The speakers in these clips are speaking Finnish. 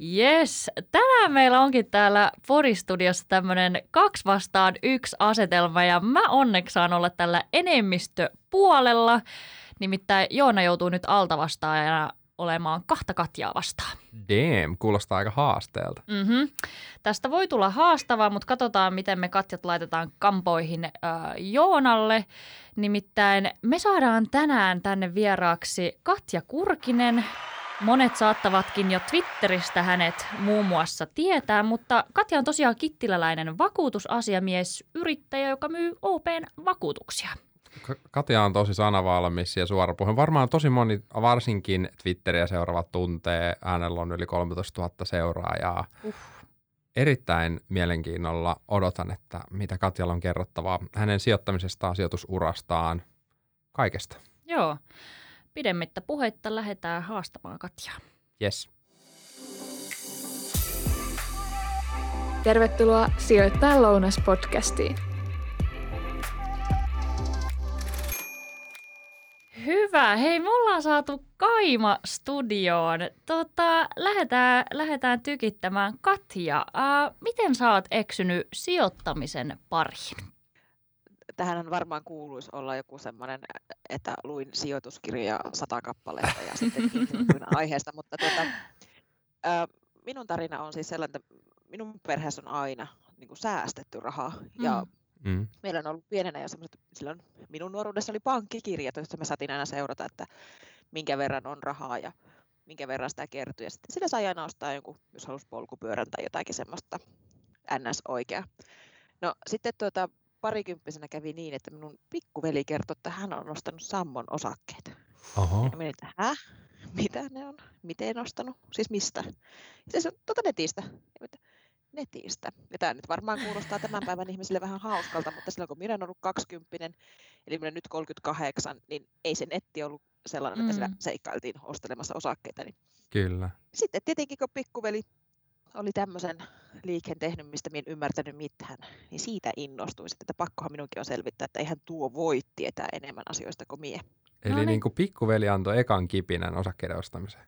Yes, tänään meillä onkin täällä Poristudiossa tämmöinen kaksi vastaan yksi asetelma ja mä onneksi saan olla tällä enemmistöpuolella. Nimittäin Joona joutuu nyt altavastaajana olemaan kahta Katjaa vastaan. Damn, kuulostaa aika haasteelta. Mm-hmm. Tästä voi tulla haastavaa, mutta katsotaan, miten me Katjat laitetaan kampoihin äh, Joonalle. Nimittäin me saadaan tänään tänne vieraaksi Katja Kurkinen. Monet saattavatkin jo Twitteristä hänet muun muassa tietää, mutta Katja on tosiaan kittiläläinen vakuutusasiamies, yrittäjä, joka myy OPn vakuutuksia. Katja on tosi sanavalmis ja suorapuhe. Varmaan tosi moni, varsinkin Twitteriä seuraavat tuntee. Hänellä on yli 13 000 seuraajaa. Uh. Erittäin mielenkiinnolla odotan, että mitä Katjalla on kerrottavaa hänen sijoittamisestaan, sijoitusurastaan, kaikesta. Joo. Pidemmittä puheitta lähdetään haastamaan Katjaa. Yes. Tervetuloa Sijoittaa lounas podcastiin. Hyvä. Hei, me ollaan saatu Kaima studioon. Tota, lähdetään, lähdetään tykittämään. Katja, ää, miten sä oot eksynyt sijoittamisen pariin? Tähän varmaan kuuluisi olla joku semmoinen, että luin sijoituskirjaa sata kappaletta ja sitten aiheesta, mutta tota, ää, minun tarina on siis sellainen, että minun perheessä on aina niin kuin säästetty rahaa ja mm Mm. Meillä on ollut pienenä jo semmoiset, silloin minun nuoruudessa oli pankkikirjat, joista me saatiin aina seurata, että minkä verran on rahaa ja minkä verran sitä kertyy. Ja sitten sillä sai aina ostaa jonkun, jos halusi polkupyörän tai jotakin semmoista ns-oikea. No sitten tuota, parikymppisenä kävi niin, että minun pikkuveli kertoi, että hän on ostanut Sammon osakkeita. Oho. Ja minä että hä? Mitä ne on? Miten ostanut? Siis mistä? Ja se on tuota netistä. Ja netistä. Ja tämä nyt varmaan kuulostaa tämän päivän ihmisille vähän hauskalta, mutta silloin kun minä olen ollut 20, eli minä nyt 38, niin ei se netti ollut sellainen, että sillä mm. seikkailtiin ostelemassa osakkeita. Niin Kyllä. Sitten tietenkin kun pikkuveli oli tämmöisen liikkeen tehnyt, mistä minä en ymmärtänyt mitään, niin siitä innostuin sitten, että pakkohan minunkin on selvittää, että eihän tuo voi tietää enemmän asioista kuin mie. Eli no niin. niin kuin pikkuveli antoi ekan kipinän osakkeiden ostamiseen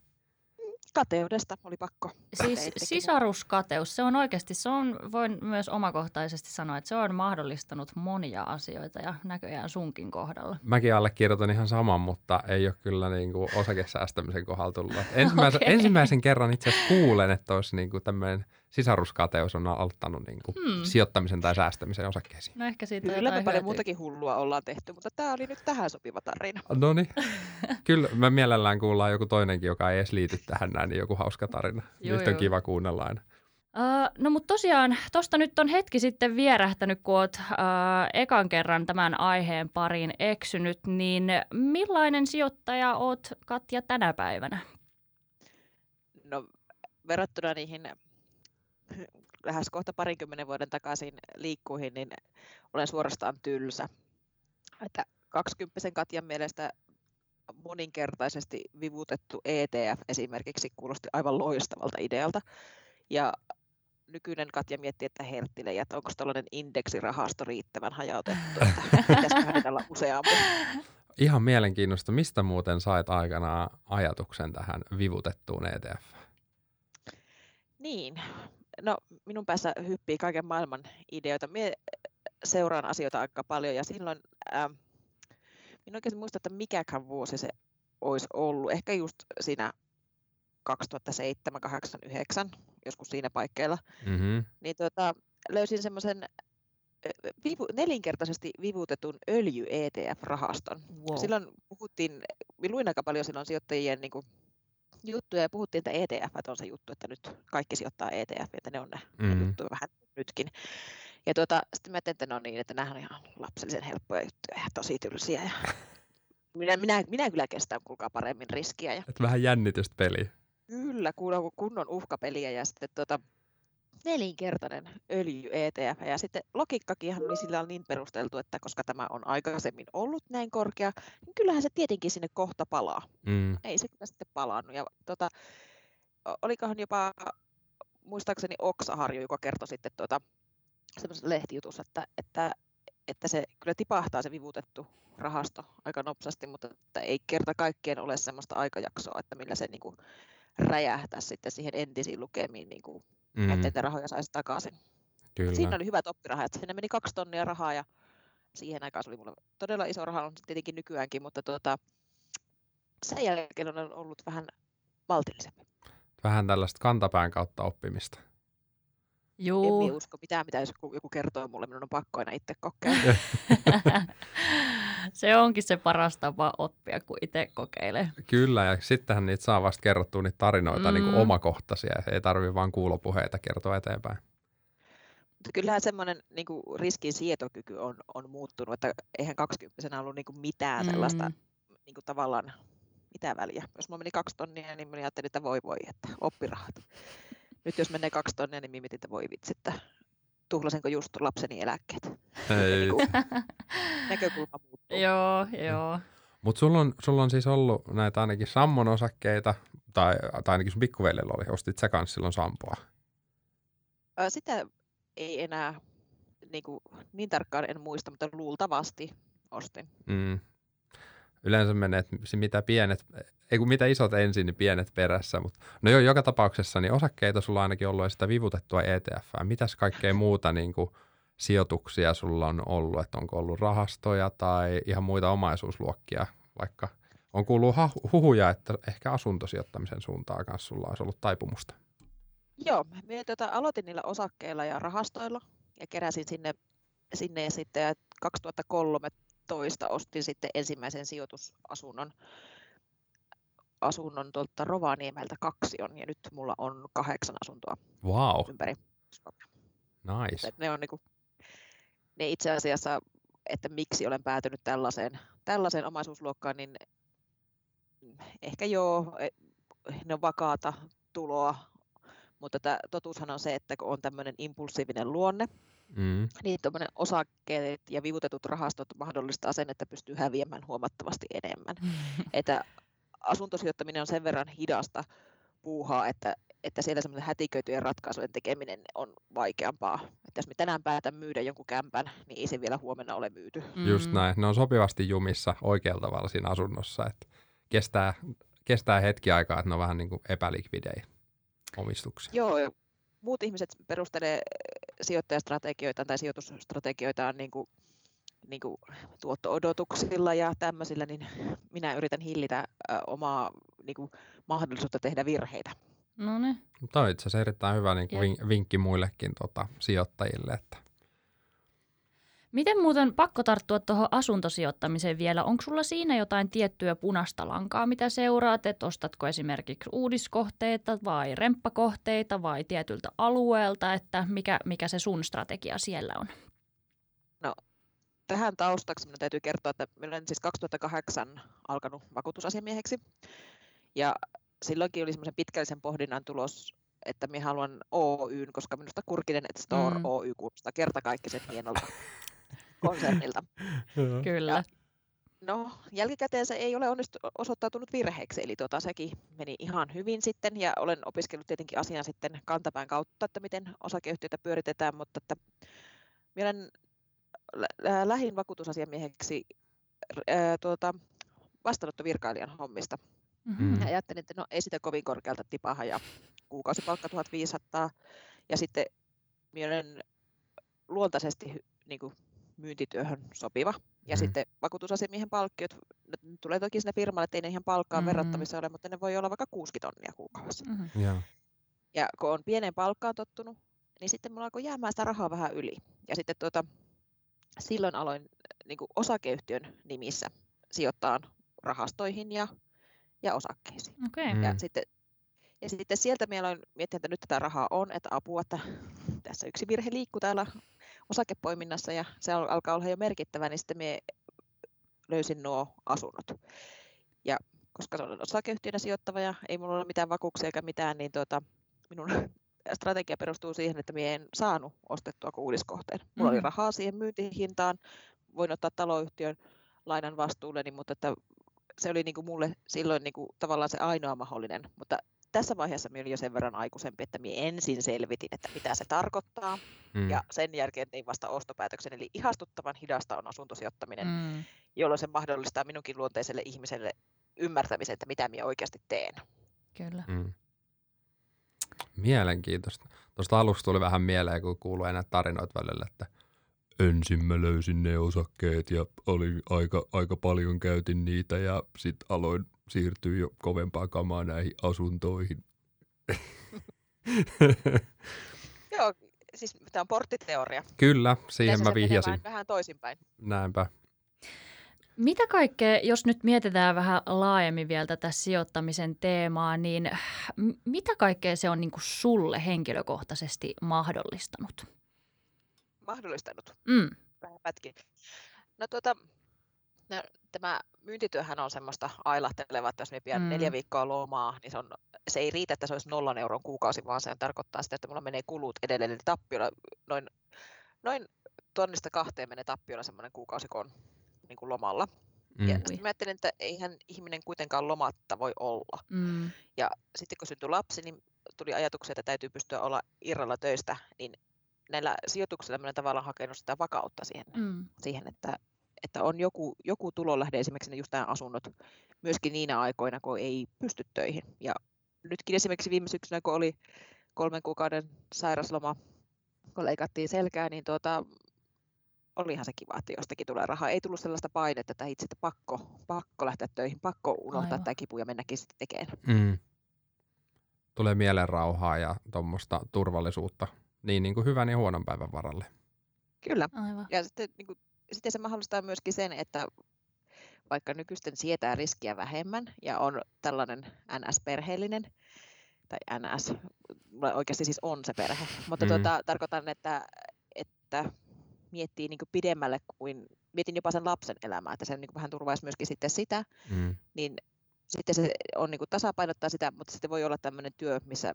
kateudesta oli pakko. Siis sisaruskateus, se on oikeasti, se on, voin myös omakohtaisesti sanoa, että se on mahdollistanut monia asioita ja näköjään sunkin kohdalla. Mäkin allekirjoitan ihan saman, mutta ei ole kyllä niin kuin osakesäästämisen kohdalla tullut. Ensimmäisen, okay. ensimmäisen kerran itse asiassa kuulen, että olisi niin kuin tämmöinen sisaruskateus on auttanut niin kuin hmm. sijoittamisen tai säästämisen osakkeisiin. No ehkä siitä Kyllä me paljon muutakin hullua ollaan tehty, mutta tämä oli nyt tähän sopiva tarina. No niin. Kyllä me mielellään kuullaan joku toinenkin, joka ei edes liity tähän näin, niin joku hauska tarina. Joo, nyt on joo. kiva kuunnella aina. Uh, no mutta tosiaan, tuosta nyt on hetki sitten vierähtänyt, kun olet uh, ekan kerran tämän aiheen pariin eksynyt, niin millainen sijoittaja oot Katja tänä päivänä? No verrattuna niihin lähes kohta parinkymmenen vuoden takaisin liikkuihin, niin olen suorastaan tylsä. Että 20 Katjan mielestä moninkertaisesti vivutettu ETF esimerkiksi kuulosti aivan loistavalta idealta. Ja nykyinen Katja miettii, että herttile, että onko tällainen indeksirahasto riittävän hajautettu, että pitäisiköhän niitä olla useampi. Ihan mielenkiinnosta. Mistä muuten sait aikanaan ajatuksen tähän vivutettuun ETF? Niin, no minun päässä hyppii kaiken maailman ideoita. Mie seuraan asioita aika paljon ja silloin äh, minä oikein muista, että mikäkään vuosi se olisi ollut. Ehkä just siinä 2007, 2008, 2009, joskus siinä paikkeilla. Mm-hmm. Niin tota, löysin semmoisen vivu, nelinkertaisesti vivutetun öljy-ETF-rahaston. Wow. Silloin puhuttiin, luin aika paljon silloin sijoittajien niin kuin, juttuja ja puhuttiin, että ETF on se juttu, että nyt kaikki sijoittaa ETF, että ne on ne, mm-hmm. ne juttuja vähän nytkin. Ja tuota, sitten mä ajattelin, että no niin, että nämä on ihan lapsellisen helppoja juttuja ja tosi tylsiä. Ja minä, minä, minä kyllä kestän kuulkaa paremmin riskiä. Ja... Et vähän jännitystä peliä. Kyllä, kunnon uhkapeliä ja sitten tuota, nelinkertainen öljy ETF. Ja sitten logiikkakinhan oli sillä niin perusteltu, että koska tämä on aikaisemmin ollut näin korkea, niin kyllähän se tietenkin sinne kohta palaa. Mm. Ei se kyllä sitten palannut. Ja tota, olikohan jopa muistaakseni Oksaharju, joka kertoi sitten tuota, semmoisessa lehtijutussa, että, että, että se kyllä tipahtaa se vivutettu rahasto aika nopsasti, mutta että ei kerta kaikkien ole semmoista aikajaksoa, että millä se niin kuin räjähtää sitten siihen entisiin lukemiin, niin kuin, Mm, että niitä rahoja saisi takaisin. kyllä. Siinä oli hyvät oppirahat, sinne meni kaksi tonnia rahaa ja siihen aikaan se oli mulle todella iso raha, on tietenkin nykyäänkin, mutta tuota, sen jälkeen on ollut vähän maltillisempi. Vähän tällaista kantapään kautta oppimista. En Juu. minä usko mitään, mitä jos joku- joku kertoo mulle, minun on pakko aina itse kokeilla. se onkin se paras tapa oppia, kun itse kokeilee. Kyllä, ja sittenhän niitä saa vasta kerrottua niitä tarinoita mm. niin kuin Mm. omakohtaisia. Ei tarvi vaan kuulopuheita kertoa eteenpäin. Mutta kyllähän semmoinen niin riskin sietokyky on, on muuttunut, että eihän 20 ollut niin kuin mitään sellaista Mm. niin kuin tavallaan mitään väliä. Jos mulla meni kaksi tonnia, niin minä ajattelin, että voi voi, että oppirahat. Nyt jos menee kaksi tonnia, niin minä mietin, että voi vitsi, että tuhlasinko just lapseni eläkkeet. Ei. Näkökulma muuttuu. Joo, joo. Mutta sulla on, sulla on siis ollut näitä ainakin Sammon osakkeita, tai, tai ainakin sun pikkuveljellä oli. Ostit sä kanssa silloin Sampoa? Sitä ei enää niin, kuin, niin tarkkaan en muista, mutta luultavasti ostin. Mm. Yleensä menee, että se mitä pienet, ei kun mitä isot ensin, niin pienet perässä. Mutta no joo, joka tapauksessa niin osakkeita sulla on ainakin ollut ja sitä vivutettua ETF. Mitäs kaikkea muuta niin kuin, sijoituksia sulla on ollut? Että onko ollut rahastoja tai ihan muita omaisuusluokkia, vaikka on kuullut huhuja, että ehkä asuntosijoittamisen suuntaan kanssa sulla olisi ollut taipumusta. Joo, minä tuota, aloitin niillä osakkeilla ja rahastoilla ja keräsin sinne, sinne sitten ja 2013 ostin sitten ensimmäisen sijoitusasunnon asunnon tuolta Rovaniemeltä kaksion ja nyt mulla on kahdeksan asuntoa Wow, ympäri Suomea. nice. Et ne on niinku, ne itse asiassa, että miksi olen päätynyt tällaiseen, tällaiseen omaisuusluokkaan, niin ehkä joo, e- ne on vakaata tuloa, mutta tää, totuushan on se, että kun on tämmöinen impulsiivinen luonne, Mm. niin tuommoinen osakkeet ja vivutetut rahastot mahdollistaa sen, että pystyy häviämään huomattavasti enemmän. Että asuntosijoittaminen on sen verran hidasta puuhaa, että, että siellä semmoinen hätiköityjen ratkaisujen tekeminen on vaikeampaa. Että jos me tänään päätän myydä jonkun kämpän, niin ei se vielä huomenna ole myyty. Just Mm. näin. Ne on sopivasti jumissa oikealla tavalla siinä asunnossa, että kestää, kestää hetki aikaa, että ne on vähän niin kuin epälikvidejä omistuksia. Joo, muut ihmiset perustelee sijoittajastrategioitaan tai sijoitusstrategioitaan niin kuin, niin kuin tuotto-odotuksilla ja tämmöisillä, niin minä yritän hillitä ä, omaa niin kuin, mahdollisuutta tehdä virheitä. No niin. Tämä on itse asiassa erittäin hyvä niin kuin vink- vinkki muillekin tota, sijoittajille, että Miten muuten pakko tarttua tuohon asuntosijoittamiseen vielä? Onko sulla siinä jotain tiettyä punaista lankaa, mitä seuraat? Et ostatko esimerkiksi uudiskohteita vai remppakohteita vai tietyltä alueelta? Että mikä, mikä se sun strategia siellä on? Tähän taustaksi minun täytyy kertoa, että minä olen siis 2008 alkanut vakuutusasiamieheksi. Ja silloinkin oli semmoisen pitkällisen pohdinnan tulos, että minä haluan Oyn, koska minusta Kurkinen et Store Mm. Oy kuulostaa kertakaikkisen hienolta konsernilta. Kyllä. No, jälkikäteen se ei ole onnistu, osoittautunut virheeksi, eli tuota, sekin meni ihan hyvin sitten, ja olen opiskellut tietenkin asian sitten kantapään kautta, että miten osakeyhtiötä pyöritetään, mutta että minä olen lä- lä- lähin vakuutusasiamieheksi ää, tuota, vastaanottovirkailijan hommista. Mm-hmm. Mm. Ja ajattelin, että no ei sitä kovin korkealta tipaha, ja kuukausipalkka 1500, ja sitten minä olen luontaisesti niin kuin myyntityöhön sopiva. Ja Mhm. sitten vakuutusasiamiehen palkkiot, ne tulee toki sinne firmalle, että ei ne ihan palkkaan Mhm. verrattavissa ole, mutta ne voi olla vaikka 60 tonnia kuukaudessa. Mm-hmm. Joo. Ja kun on pieneen palkkaan tottunut, niin sitten mulla alkoi jäämään sitä rahaa vähän yli. Ja sitten tuota, silloin aloin niin kuin osakeyhtiön nimissä sijoittaa rahastoihin ja, ja osakkeisiin. Okei. Okay. Mm. Ja, sitten, ja sitten sieltä minä aloin miettiä, että nyt tätä rahaa on, että apua, että tässä yksi virhe liikkuu täällä osakepoiminnassa ja se al- alkaa olla jo merkittävä, niin sitten minä löysin nuo asunnot. Ja koska se on osakeyhtiönä sijoittava ja ei minulla ole mitään vakuuksia eikä mitään, niin tuota, minun strategia perustuu siihen, että minä en saanut ostettua kuin uudiskohteen. Mulla oli Mhm. rahaa siihen myyntihintaan, voin ottaa taloyhtiön lainan vastuulleni, mutta että se oli niin kuin mulle silloin niin kuin tavallaan se ainoa mahdollinen. Mutta tässä vaiheessa minä olin jo sen verran aikuisempi, että minä ensin selvitin, että mitä se tarkoittaa, Mm. ja sen jälkeen tein vasta ostopäätöksen. Eli ihastuttavan hidasta on asuntosijoittaminen, mm. Mm. jolloin se mahdollistaa minunkin luonteiselle ihmiselle ymmärtämisen, että mitä minä oikeasti teen. Kyllä. Mm. Mielenkiintoista. Tuosta alusta tuli vähän mieleen, kun kuului näitä tarinoita välillä, että ensin mä löysin ne osakkeet ja oli aika, aika paljon käytin niitä ja sitten aloin siirtyä jo kovempaa kamaa näihin asuntoihin. Joo, siis tämä on porttiteoria. Kyllä, siihen Yleensä mä vihjasin. Vähän, vähän toisinpäin. Näinpä. Mitä kaikkea, jos nyt mietitään vähän laajemmin vielä tätä sijoittamisen teemaa, niin mitä kaikkea se on niin kuin sulle henkilökohtaisesti mahdollistanut? Mahdollistanut. Mm. vähän pätkin. No, tuota, no, tämä myyntityöhän on semmoista ailahtelevaa, että jos me pidän Mm. mm. neljä viikkoa lomaa, niin se, on, se ei riitä, että se olisi nollan euron kuukausi, vaan se tarkoittaa sitä, että mulla menee kulut edelleen, eli tappiolla noin, noin tonnista kahteen menee tappiolla semmoinen kuukausi, kun on niin kuin lomalla. Mm. Ja sitten mä ajattelin, että eihän ihminen kuitenkaan lomatta voi olla. Mm. Ja sitten kun syntyi lapsi, niin tuli ajatuksia, että täytyy pystyä olla irralla töistä, niin näillä sijoituksilla olen tavallaan hakenut sitä vakautta siihen Mm. siihen, että, että on joku, joku tulonlähde, esimerkiksi just nämä asunnot, myöskin niinä aikoina, kun ei pysty töihin. Ja nytkin esimerkiksi viime syksynä, kun oli kolmen kuukauden sairasloma, kun leikattiin selkää, niin tuota, olihan se kiva, että jostakin tulee rahaa. Ei tullut sellaista painetta, että itse että pakko, pakko lähteä töihin, pakko unohtaa Aivan. tämä kipu ja mennäkin sitten tekemään. Mm. Tulee mielen rauhaa ja tuommoista turvallisuutta niin, niin kuin hyvän ja huonon päivän varalle. Kyllä. Aivan. Ja sitten, niin kuin, sitten se mahdollistaa myöskin sen, että vaikka nykyisten sietää riskiä vähemmän ja on tällainen NS-perheellinen, tai NS, oikeasti siis on se perhe, mutta mm. tuota, tarkoitan, että, että miettii niin kuin pidemmälle kuin, mietin jopa sen lapsen elämää, että se niin kuin vähän turvaisi myöskin sitten sitä, Mm. niin sitten se on niin kuin tasapainottaa sitä, mutta sitten voi olla tämmöinen työ, missä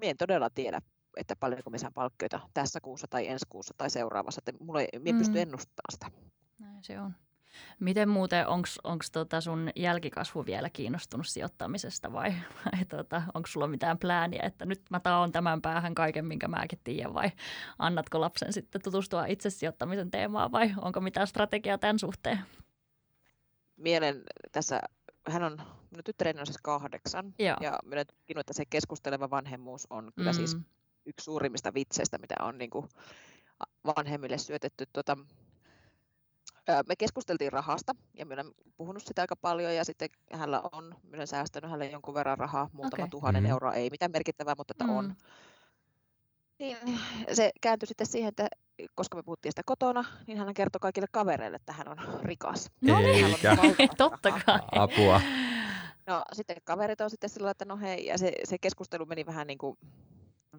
minä en todella tiedä, että paljonko me saan palkkioita tässä kuussa tai ensi kuussa tai seuraavassa, että mulla ei, minä en pysty Mm. ennustamaan sitä. Näin se on. Miten muuten, onko tota sun jälkikasvu vielä kiinnostunut sijoittamisesta vai, vai tota, onko sulla mitään plääniä, että nyt mä taon tämän päähän kaiken, minkä mäkin tiedän vai annatko lapsen sitten tutustua itse sijoittamisen teemaan vai onko mitään strategiaa tämän suhteen? Mielen tässä, hän on, minun tyttäreni on siis kahdeksan, Joo. ja minä tutkinut, että se keskusteleva vanhemmuus on kyllä mm. siis Mm. yksi suurimmista vitseistä, mitä on niin kuin vanhemmille syötetty. Tuota, me keskusteltiin rahasta, ja minä olen puhunut sitä aika paljon, ja sitten hänellä on, minä olen säästänyt hänelle jonkun verran rahaa, muutama Okei. tuhannen Mhm. euroa, ei mitään merkittävää, mutta että on. Mm. Niin se kääntyi sitten siihen, että koska me puhuttiin sitä kotona, niin hän kertoi kaikille kavereille, että hän on rikas. No niin, on totta kai. Apua. No sitten kaverit on sitten sillä että no hei, ja se, se keskustelu meni vähän niin kuin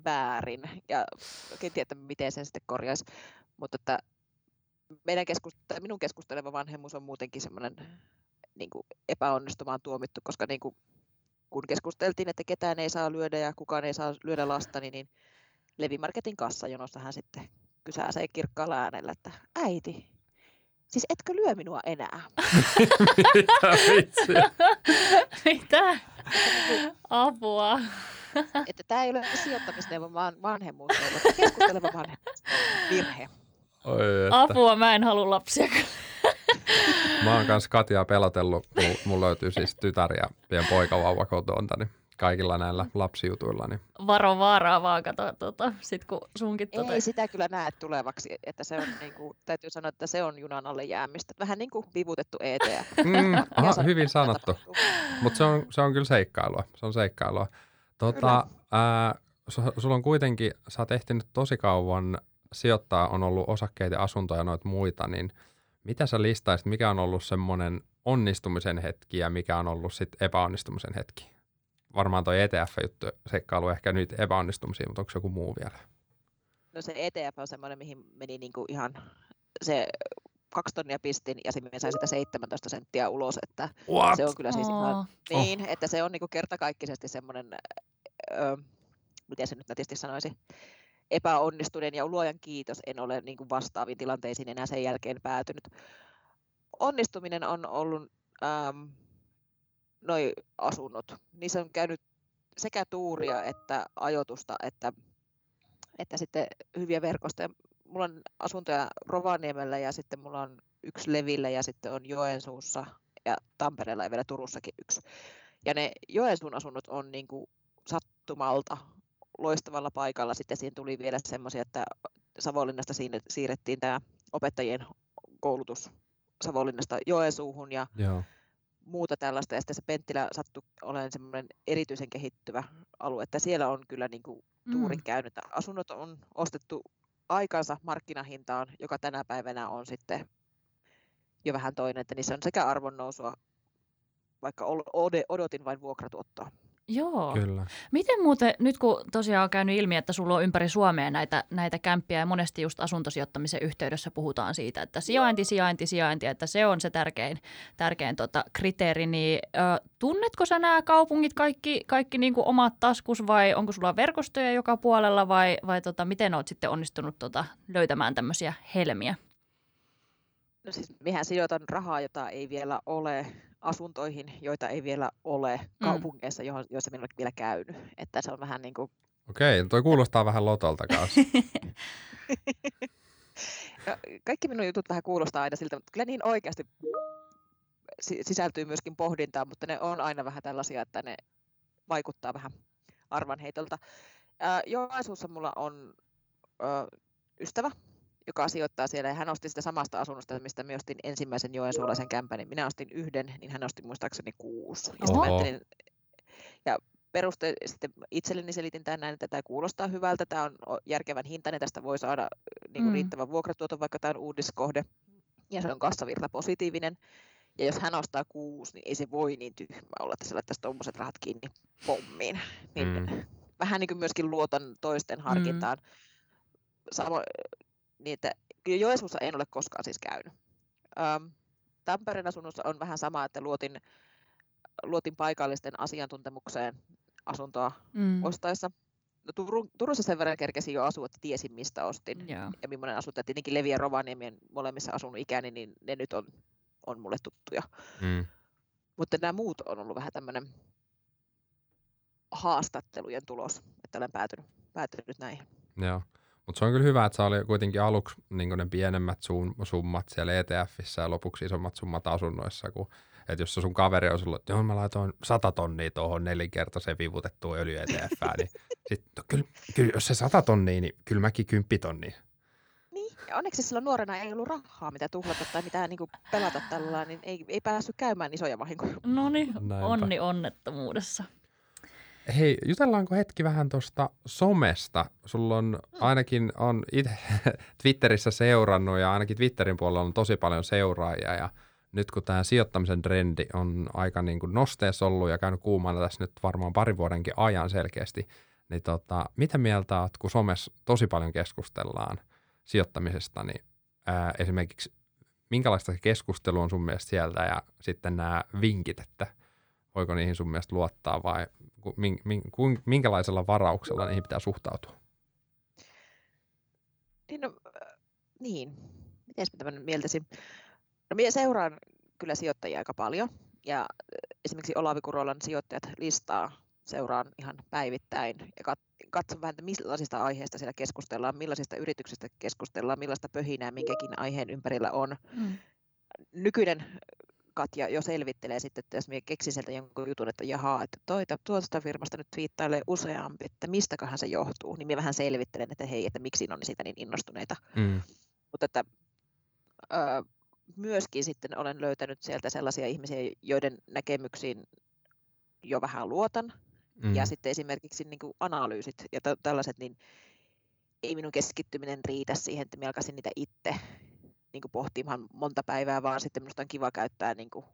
väärin, ja oikein tiedä, että miten sen sitten korjaisi, mutta että meidän keskust- tai minun keskusteleva vanhemmuus on muutenkin semmoinen niin kuin epäonnistumaan tuomittu, koska niin kuin, kun keskusteltiin, että ketään ei saa lyödä ja kukaan ei saa lyödä lastani, niin Levimarketin kassajonossa hän sitten kysäsee kirkkaalla äänellä, että äiti, siis etkö lyö minua enää? Mitä? Mitä? Apua. että tämä ei ole sijoittamisneuvo, vaan vanhemmuusneuvo. Keskusteleva vanhemmuus virhe. Oi, että. Apua, mä en halua lapsia. Mä oon kanssa Katjaa pelotellut, kun mulla löytyy siis tytär ja pien poikavauva kotona, niin kaikilla näillä lapsijutuilla. Niin. Varo vaaraa vaan, kato, tota, sit kun sunkin tota... Ei sitä kyllä näe tulevaksi, että se on, niin kuin, täytyy sanoa, että se on junan alle jäämistä. Vähän niin kuin vivutettu ETF. Mm, aha, sanotaan, hyvin sanottu. Mutta se on, se on kyllä seikkailua. Se on seikkailua. Tota, ää, su- sulla on kuitenkin, sä oot ehtinyt tosi kauan sijoittaa, on ollut osakkeita, asuntoja ja noita muita, niin mitä sä listaisit, mikä on ollut semmoinen onnistumisen hetki ja mikä on ollut sitten epäonnistumisen hetki? Varmaan toi ETF-juttu seikkailu ehkä nyt epäonnistumisia, mutta onko joku muu vielä? No se ETF on semmoinen, mihin meni niin kuin ihan se kaksi tonnia pistin ja sitten sain sitä 17 senttiä ulos, että What? se on kyllä siis ihan Oo. Niin, että se on niinku kertakaikkisesti semmoinen, öö, miten se nyt nätisti sanoisi, epäonnistuneen ja luojan kiitos, en ole niinku vastaaviin tilanteisiin enää sen jälkeen päätynyt. Onnistuminen on ollut ähm, noi asunnot. Niissä on käynyt sekä tuuria että ajoitusta, että, että sitten hyviä verkostoja. Mulla on asuntoja Rovaniemellä ja sitten mulla on yksi Levillä ja sitten on Joensuussa ja Tampereella ja vielä Turussakin yksi. Ja ne Joensuun asunnot on niin kuin sattumalta loistavalla paikalla. Sitten siihen tuli vielä semmoisia, että Savonlinnasta siirrettiin tämä opettajien koulutus Savonlinnasta Joensuuhun ja Joo. muuta tällaista. Ja sitten se Penttilä sattui olemaan semmoinen erityisen kehittyvä alue, että siellä on kyllä niin kuin tuuri Mm. käynyt. Asunnot on ostettu aikansa markkinahintaan, joka tänä päivänä on sitten jo vähän toinen, että niissä on sekä arvonnousua, vaikka odotin vain vuokratuottoa. Joo. Kyllä. Miten muuten, nyt kun tosiaan on käynyt ilmi, että sulla on ympäri Suomea näitä, näitä kämppiä ja monesti just asuntosijoittamisen yhteydessä puhutaan siitä, että sijainti, sijainti, sijainti, että se on se tärkein, tärkein tota kriteeri, niin ö, tunnetko sä nämä kaupungit kaikki, kaikki niin kuin omat taskus vai onko sulla verkostoja joka puolella vai, vai tota, miten oot sitten onnistunut tota, löytämään tämmöisiä helmiä? No siis mehän sijoitan rahaa, jota ei vielä ole, asuntoihin, joita ei vielä ole kaupungeissa, johon, joissa minä olen vielä käynyt. Että se on vähän niin kuin Okei, toi kuulostaa vähän lotolta kanssa. Ja kaikki minun jutut vähän kuulostaa aina siltä, mutta kyllä niin oikeasti si- sisältyy myöskin pohdintaa, mutta ne on aina vähän tällaisia, että ne vaikuttaa vähän arvanheitolta. Joensuussa mulla on ö, ystävä, joka sijoittaa siellä, ja hän osti sitä samasta asunnosta, mistä minä ostin ensimmäisen joensuulaisen kämpän, niin minä ostin yhden, niin hän osti muistaakseni kuusi. Ja, sitten ajattelin, ja peruste, sitten itselleni selitin tämän näin, että tämä kuulostaa hyvältä, tämä on järkevän hintainen, tästä voi saada niin kuin Mm. riittävän vuokratuoton, vaikka tämä on uudiskohde, ja se on kassavirta positiivinen. Ja jos hän ostaa kuusi, niin ei se voi niin tyhmä olla, että se laittaisi tuommoiset rahat kiinni pommiin. Niin Mm. Vähän niin kuin myöskin luotan toisten harkintaan. Samo, niin että kyllä Joensuussa en ole koskaan siis käynyt. Ähm, Tampereen asunnossa on vähän sama, että luotin, luotin paikallisten asiantuntemukseen asuntoa Mm. ostaessa. No, Turun, Turussa sen verran kerkesin jo asua, että tiesin mistä ostin Joo. ja millainen asunto. Tietenkin Levi ja Rovaniemien molemmissa asunut ikäni, niin ne nyt on, on mulle tuttuja. Mm. Mutta nämä muut on ollut vähän tämmöinen haastattelujen tulos, että olen päätynyt, päätynyt näihin. Joo. Mutta se on kyllä hyvä, että se oli kuitenkin aluksi niin ne pienemmät sum, summat siellä ETFissä ja lopuksi isommat summat asunnoissa. Kun, että jos se sun kaveri on sulla, että joo mä laitoin 100 tonnia tuohon nelinkertaiseen vivutettuun öljy ETFään, niin sit, no, kyllä, kyllä, jos se 100 tonnia, niin kyllä mäkin 10 tonnia. Niin, ja onneksi silloin nuorena ei ollut rahaa, mitä tuhlata tai mitään niin pelata tällä niin ei, ei päässyt käymään isoja vahinkoja. No niin, onni onnettomuudessa. Hei, jutellaanko hetki vähän tuosta somesta? Sulla on ainakin on itse Twitterissä seurannut ja ainakin Twitterin puolella on tosi paljon seuraajia ja nyt kun tämä sijoittamisen trendi on aika niin kuin nosteessa ollut ja käynyt kuumana tässä nyt varmaan pari vuodenkin ajan selkeästi, niin tota, mitä mieltä oot, kun somessa tosi paljon keskustellaan sijoittamisesta, niin ää, esimerkiksi minkälaista se keskustelu on sun mielestä sieltä ja sitten nämä vinkit, että voiko niihin sun mielestä luottaa vai minkälaisella varauksella niihin pitää suhtautua? Niin, no, äh, niin. miten mä tämän mieltäisin? No minä seuraan kyllä sijoittajia aika paljon ja äh, esimerkiksi Olavi Kurolan sijoittajat listaa seuraan ihan päivittäin ja kat- katson vähän, että millaisista aiheista siellä keskustellaan, millaisista yrityksistä keskustellaan, millaista pöhinää minkäkin aiheen ympärillä on. Mm. Nykyinen Katja jo selvittelee sitten, että jos minä keksin sieltä jonkun jutun, että jaha, että toita, tuosta firmasta nyt viittailee useampi, että mistäköhän se johtuu, niin minä vähän selvittelen, että hei, että miksi on siitä niin innostuneita. Mm. Mutta että ö, myöskin sitten olen löytänyt sieltä sellaisia ihmisiä, joiden näkemyksiin jo vähän luotan. Mm. Ja sitten esimerkiksi niin kuin analyysit ja tä- tällaiset, niin ei minun keskittyminen riitä siihen, että minä alkaisin niitä itse niin kuin pohtimaan monta päivää, vaan sitten minusta on kiva käyttää niin kuin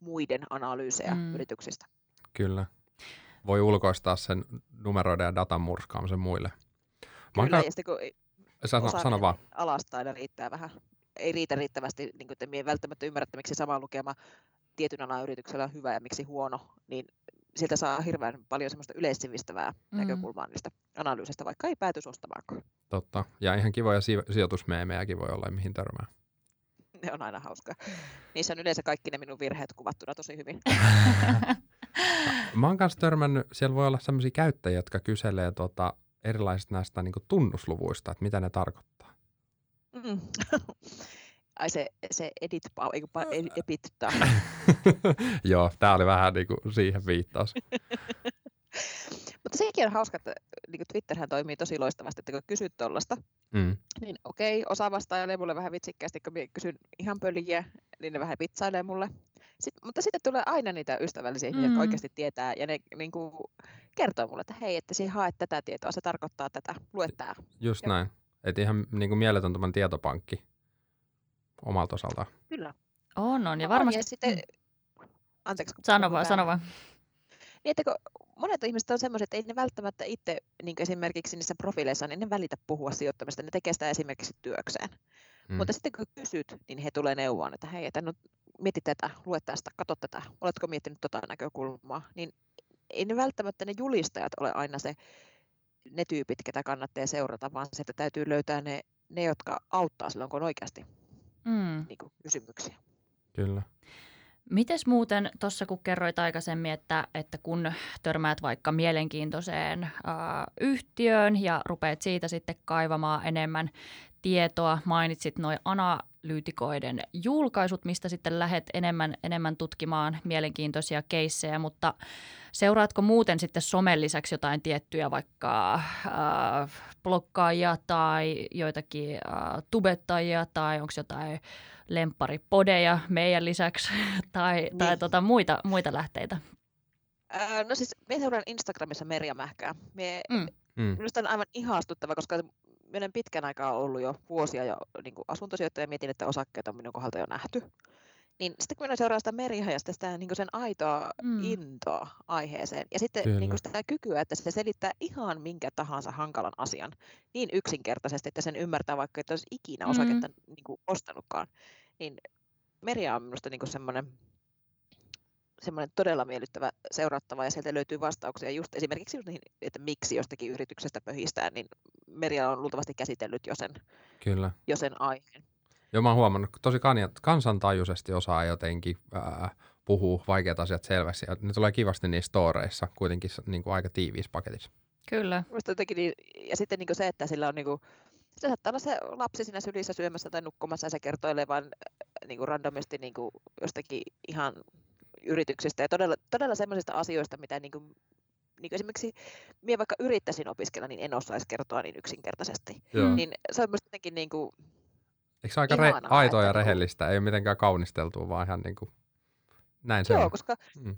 muiden analyysejä Mm. yrityksistä. Kyllä. Voi ulkoistaa sen numeroiden ja datan murskaamisen muille. Mä Kyllä, ka- ja sitten kun sano, sano vaan. alasta aina riittää vähän, ei riitä riittävästi, niin kuin, että minä en välttämättä ymmärrä, että miksi sama lukema tietyn alan yrityksellä on hyvä ja miksi huono, niin sieltä saa hirveän paljon semmoista yleissivistävää Mm. mm. näkökulmaa niistä analyysistä, vaikka ei päätys ostamaankaan. Totta. Ja ihan kivoja si- sijoitusmeemejäkin voi olla, mihin törmää. Ne on aina hauskaa. Niissä on yleensä kaikki ne minun virheet kuvattuna tosi hyvin. Mä oon kanssa törmännyt, siellä voi olla sellaisia käyttäjiä, jotka kyselee tota, erilaisista näistä niin tunnusluvuista, että mitä ne tarkoittaa. Mm. Ai se, se edit, epittaa. Joo, tää oli vähän niin kuin siihen viittaus. Mutta sekin on hauska, että niin kuin Twitterhän toimii tosi loistavasti, että kun kysyt tuollaista, Mm. niin okei, osa vastailee mulle vähän vitsikkäästi, kun kysyn ihan pöljiä, niin ne vähän vitsailee mulle. Sitten, mutta sitten tulee aina niitä ystävällisiä ihmisiä, Mm. jotka oikeasti tietää, ja ne niin kuin, kertoo mulle, että hei, että sinä haet tätä tietoa, se tarkoittaa tätä, lue tämä. Just Joo. näin. Että ihan niin kuin mieletön tietopankki omalta osaltaan. Kyllä. On, on. Ja On, varmasti... Ja sitten, anteeksi. kun Sano vaan, sano vaan. Niin, että kun monet ihmiset on semmoiset, että ei ne välttämättä itse niin esimerkiksi niissä profiileissa, niin ne välitä puhua sijoittamista, ne tekee sitä esimerkiksi työkseen. Mm. Mutta sitten kun kysyt, niin he tulee neuvoon, että hei, että no, mieti tätä, lue tästä, katso tätä, oletko miettinyt tota näkökulmaa, niin ei ne välttämättä ne julistajat ole aina se, ne tyypit, ketä kannattaa seurata, vaan se, että täytyy löytää ne, ne jotka auttaa silloin, kun on oikeasti Mm. niin kuin, kysymyksiä. Kyllä. Mites muuten tuossa, kun kerroit aikaisemmin, että, että kun törmäät vaikka mielenkiintoiseen äh, yhtiöön ja rupeat siitä sitten kaivamaan enemmän tietoa, mainitsit noin analyytikoiden julkaisut, mistä sitten lähdet enemmän, enemmän tutkimaan mielenkiintoisia keissejä, mutta seuraatko muuten sitten somen lisäksi jotain tiettyjä vaikka äh, blokkaajia tai joitakin äh, tubettajia tai onko jotain lempparipodeja meidän lisäksi tai, niin. tai tota, muita, muita lähteitä. No siis, me seuraan Instagramissa Merja Mähkää. Mie, Mm. Mm. Minusta on aivan ihastuttava, koska minä olen pitkän aikaa ollut jo vuosia jo niin kuin asuntosijoittaja ja mietin, että osakkeet on minun kohdalta jo nähty. Niin sitten kun minä seuraan sitä Meriä ja sitä, niin kuin sen aitoa Mm. mm. intoa aiheeseen ja sitten Kyllä. niin kuin sitä kykyä, että se selittää ihan minkä tahansa hankalan asian niin yksinkertaisesti, että sen ymmärtää vaikka, että olisi ikinä Mm. osaketta niin kuin ostanutkaan. Niin Merja on minusta niin kuin semmoinen semmoinen todella miellyttävä seurattava ja sieltä löytyy vastauksia just esimerkiksi just niihin, että miksi jostakin yrityksestä pöhistää, niin Merja on luultavasti käsitellyt jo sen, Kyllä. jo sen aiheen. Joo, mä oon huomannut, että tosi kansantajuisesti osaa jotenkin ää, puhua vaikeat asiat selvästi. Ja ne tulee kivasti niissä storeissa, kuitenkin niin kuin aika tiiviissä paketissa. Kyllä. Musta jotenkin niin, ja sitten niin se, että sillä on niin kuin, se saattaa olla se lapsi siinä sylissä syömässä tai nukkumassa ja se kertoilee vaan niin kuin randomisti niin kuin jostakin ihan yrityksistä ja todella, todella sellaisista asioista, mitä niin kuin, niin kuin esimerkiksi minä vaikka yrittäisin opiskella, niin en osaisi kertoa niin yksinkertaisesti. Joo. Niin se on minusta jotenkin niin kuin, Eikö se aika re- aitoa ja rehellistä? Ei ole mitenkään kaunisteltua, vaan ihan niin kuin, näin se joo, on. koska Mm.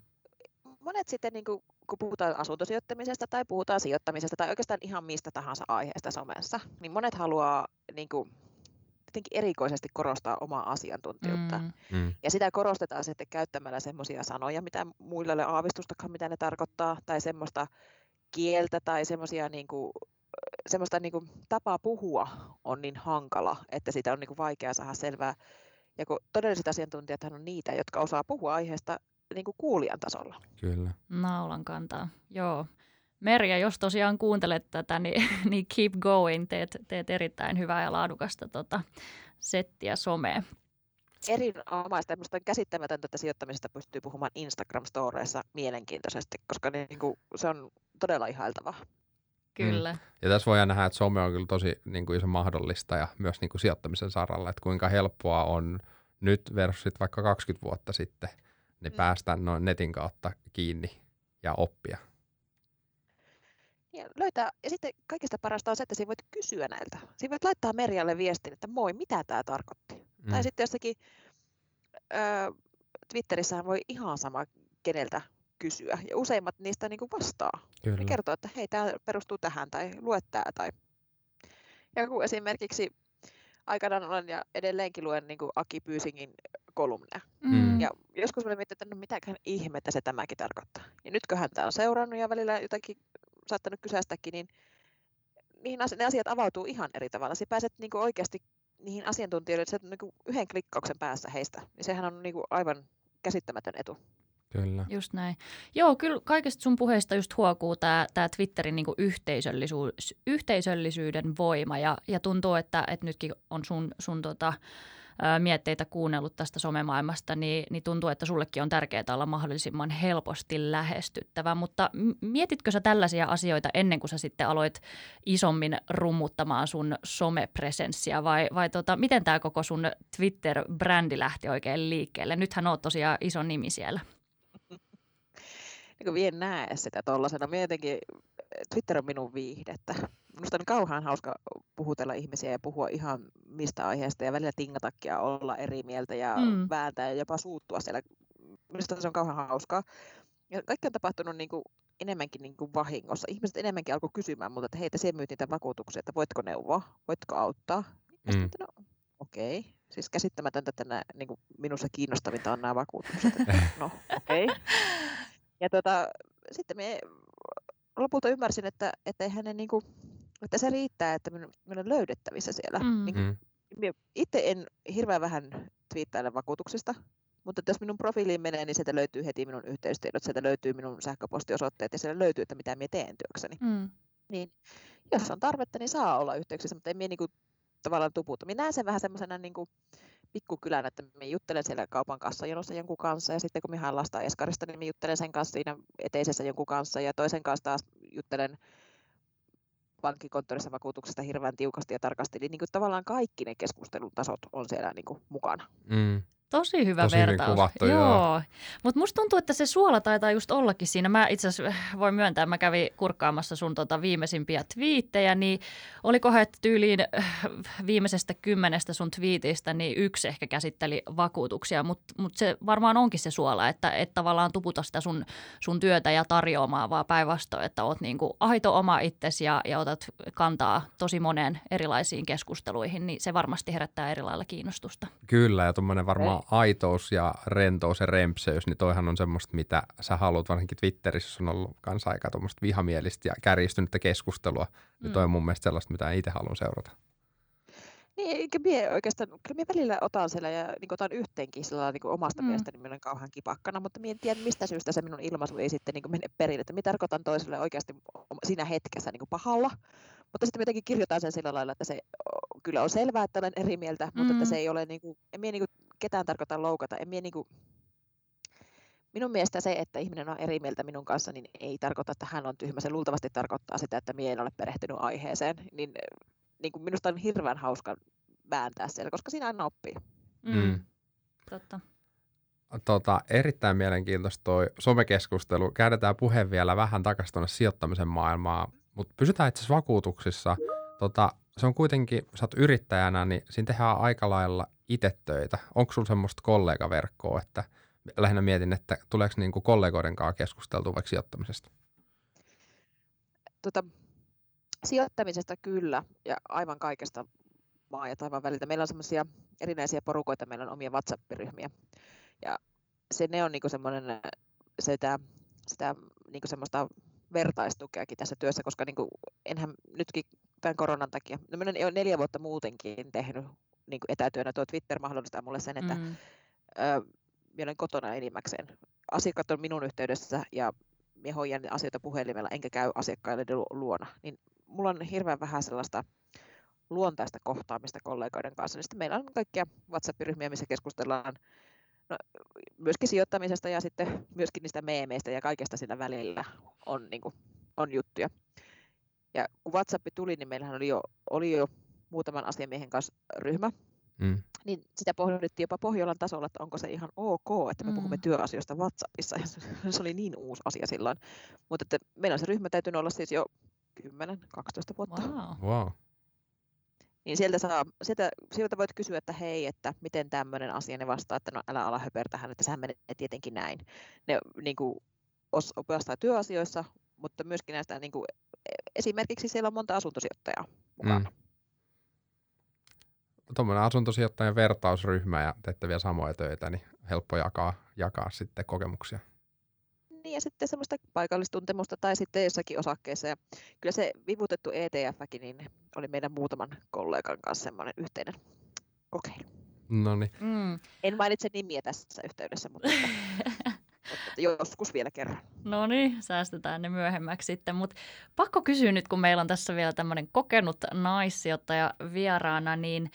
monet sitten, niin kuin, kun puhutaan asuntosijoittamisesta tai puhutaan sijoittamisesta tai oikeastaan ihan mistä tahansa aiheesta somessa, niin monet haluaa niin kuin, jotenkin erikoisesti korostaa omaa asiantuntijuutta. Mm. Mm. Ja sitä korostetaan sitten käyttämällä semmoisia sanoja, mitä muilla ei ole aavistustakaan, mitä ne tarkoittaa, tai semmoista kieltä tai semmoisia niin kuin, semmoista niin kuin, tapaa puhua on niin hankala, että sitä on niin kuin, vaikea saada selvää. Ja kun todelliset asiantuntijathan on niitä, jotka osaa puhua aiheesta niin kuin kuulijan tasolla. Kyllä. Naulan kantaa, joo. Merja, jos tosiaan kuuntelet tätä, niin, niin keep going. Teet, teet erittäin hyvää ja laadukasta tota, settiä somea. Erinomaista, minusta on käsittämätöntä, että sijoittamisesta pystyy puhumaan Instagram-storeissa mielenkiintoisesti, koska niin kuin, se on todella ihailtavaa. Kyllä. Ja tässä voidaan nähdä, että some on kyllä tosi niin kuin iso mahdollistaja myös niin kuin sijoittamisen saralla, että kuinka helppoa on nyt versus vaikka 20 vuotta sitten, niin Mm. päästä noin netin kautta kiinni ja oppia. Ja, löytää, ja sitten kaikista parasta on se, että sinä voit kysyä näiltä. Sinä voit laittaa Merjalle viestin, että moi, mitä tämä tarkoitti? Mm. Tai sitten jossakin ö, Twitterissähän voi ihan sama keneltä kysyä. Ja useimmat niistä niin kuin vastaa. Kyllä. Ne kertoo, että hei, tämä perustuu tähän tai lue tämä. Tai... Ja kun esimerkiksi aikanaan olen ja edelleenkin luen niin kuin Aki Pyysingin kolumneja. Mm. Ja joskus olen miettinyt, että no mitäkään ihmettä se tämäkin tarkoittaa. Ja nyt kun häntä on seurannut ja välillä jotakin saattanut kysäistäkin, niin niihin asi- ne asiat avautuu ihan eri tavalla. Sä pääset niin kuin oikeasti niihin asiantuntijoille, että sä oot niin kuin yhden klikkauksen päässä heistä. Niin sehän on niin kuin aivan käsittämätön etu. Kyllä. Just näin. Joo, kyllä kaikesta sun puheesta just huokuu tämä tää Twitterin niinku yhteisöllisyys, yhteisöllisyyden voima ja, ja tuntuu, että, että nytkin on sun, sun tota, mietteitä kuunnellut tästä somemaailmasta, niin, niin tuntuu, että sullekin on tärkeää olla mahdollisimman helposti lähestyttävä. Mutta mietitkö sä tällaisia asioita ennen kuin sä sitten aloit isommin rummuttamaan sun somepresenssiä vai, vai tota, miten tämä koko sun Twitter-brändi lähti oikein liikkeelle? Nythän oot tosiaan iso nimi siellä. niin kuin en näe sitä tollasena. Mä Twitter on minun viihdettä. Minusta on kauhean hauska puhutella ihmisiä ja puhua ihan mistä aiheesta ja välillä tingatakia olla eri mieltä ja mm. vääntää ja jopa suuttua siellä. Minusta se on kauhean hauskaa. Ja kaikki on tapahtunut niin kuin enemmänkin niin kuin vahingossa. Ihmiset enemmänkin alkoi kysymään multa, että hei, te myyt niitä vakuutuksia, että voitko neuvoa, voitko auttaa. Ja mm. sitten, no okei, okay. siis käsittämätöntä, että nämä, niin kuin minussa kiinnostavinta on nämä vakuutukset. no okei. Okay. Ja tota, sitten me lopulta ymmärsin, että, että, eihän ne, niin kuin, että se riittää, että minun, minun on löydettävissä siellä. Mm. Niin kuin, mm. itse en hirveän vähän twiittaile vakuutuksista, mutta jos minun profiiliin menee, niin sieltä löytyy heti minun yhteystiedot, sieltä löytyy minun sähköpostiosoitteet ja sieltä löytyy, että mitä minä teen työkseni. Mm. Niin, jos on tarvetta, niin saa olla yhteyksissä, mutta en minä niin kuin, tavallaan tuputa. Minä näen sen vähän semmoisena niin kuin, pikkukylän, että minä juttelen siellä kaupan kassajonossa jonkun kanssa ja sitten kun minä haen lasta Eskarista, niin minä juttelen sen kanssa siinä eteisessä jonkun kanssa ja toisen kanssa taas juttelen pankkikonttorissa vakuutuksesta hirveän tiukasti ja tarkasti. Eli niin kuin tavallaan kaikki ne keskustelutasot on siellä niin kuin mukana. Mm. Tosi hyvä Tosi vertaus. kuvattu, joo. joo. Mutta musta tuntuu, että se suola taitaa just ollakin siinä. Mä itse asiassa voin myöntää, mä kävin kurkkaamassa sun tota viimeisimpiä twiittejä, niin olikohan, että tyyliin äh, viimeisestä kymmenestä sun twiitistä, niin yksi ehkä käsitteli vakuutuksia, mutta mut se varmaan onkin se suola, että et tavallaan tuputa sitä sun, sun työtä ja tarjoamaan, vaan päinvastoin, että oot niinku aito oma itsesi ja, ja otat kantaa tosi moneen erilaisiin keskusteluihin, niin se varmasti herättää eri lailla kiinnostusta. Kyllä, ja tuommoinen varmaan aitous ja rentous ja rempseys, niin toihan on semmoista, mitä sä haluat, varsinkin Twitterissä on ollut kanssa aika tuommoista vihamielistä ja kärjistynyttä keskustelua, niin toi on mun mielestä sellaista, mitä itse haluan seurata. Niin, eikä mie oikeastaan, kyllä mie välillä otan siellä ja niin otan yhteenkin sillä niin omasta mm. mielestäni olen kauhean kipakkana, mutta mie en tiedä mistä syystä se minun ilmaisu ei sitten niin mene perille, että mitä tarkoitan toiselle oikeasti siinä hetkessä niin pahalla, mutta sitten jotenkin kirjoitan sen sillä lailla, että se kyllä on selvää, että olen eri mieltä, mm. mutta että se ei ole, niin kuin, en mie niin kuin ketään tarkoita loukata, en mie niin kuin, minun mielestä se, että ihminen on eri mieltä minun kanssa, niin ei tarkoita, että hän on tyhmä. Se luultavasti tarkoittaa sitä, että minä en ole perehtynyt aiheeseen. Niin niin kuin minusta on hirveän hauska vääntää siellä, koska siinä aina oppii. Mm. mm. Totta. Tota, erittäin mielenkiintoista toi somekeskustelu. Käännetään puhe vielä vähän takaisin tuonne sijoittamisen maailmaan, mutta pysytään itse asiassa vakuutuksissa. Tota, se on kuitenkin, sä oot yrittäjänä, niin siinä tehdään aika lailla itse töitä. Onko sulla semmoista kollegaverkkoa, että lähinnä mietin, että tuleeko niinku kollegoiden kanssa keskusteltua vaikka sijoittamisesta? Tota, Sijoittamisesta kyllä ja aivan kaikesta maa ja taivaan väliltä. Meillä on semmoisia erinäisiä porukoita, meillä on omia WhatsApp-ryhmiä. Ja se ne on niinku semmoinen sitä, sitä niinku semmoista vertaistukeakin tässä työssä, koska niinku, enhän nytkin tämän koronan takia, no minä olen neljä vuotta muutenkin tehnyt niin etätyönä, tuo Twitter mahdollistaa mulle sen, että mm. ö, minä olen kotona enimmäkseen. Asiakkaat on minun yhteydessä ja minä hoidan asioita puhelimella, enkä käy asiakkaille luona. Niin mulla on hirveän vähän sellaista luontaista kohtaamista kollegoiden kanssa, niin sitten meillä on kaikkia WhatsApp-ryhmiä, missä keskustellaan no, myöskin sijoittamisesta ja sitten myöskin niistä meemeistä ja kaikesta sillä välillä on, niin kuin, on juttuja. Ja kun WhatsApp tuli, niin meillähän oli jo, oli jo muutaman asiamiehen kanssa ryhmä, mm. niin sitä pohdittiin jopa Pohjolan tasolla, että onko se ihan ok, että me mm. puhumme työasioista WhatsAppissa. Ja se oli niin uusi asia silloin. Mutta että meillä on se ryhmä täytynyt olla siis jo 10-12 vuotta. Wow. wow. Niin sieltä, saa, sieltä, sieltä voit kysyä, että hei, että miten tämmöinen asia, ne vastaa, että no älä ala höpertähän, että sehän menee tietenkin näin. Ne niin kuin, opastaa työasioissa, mutta myöskin näistä niin kuin, esimerkiksi siellä on monta asuntosijoittajaa mukana. Mm. Tuommoinen asuntosijoittajan vertausryhmä ja teette vielä samoja töitä, niin helppo jakaa, jakaa sitten kokemuksia niin ja sitten semmoista paikallistuntemusta tai sitten jossakin osakkeessa. Ja kyllä se vivutettu ETFkin niin oli meidän muutaman kollegan kanssa semmoinen yhteinen kokeilu. No niin. Mm. En mainitse nimiä tässä yhteydessä, mutta, mutta joskus vielä kerran. No niin, säästetään ne myöhemmäksi sitten. Mutta pakko kysyä nyt, kun meillä on tässä vielä tämmöinen kokenut naissijoittaja vieraana, niin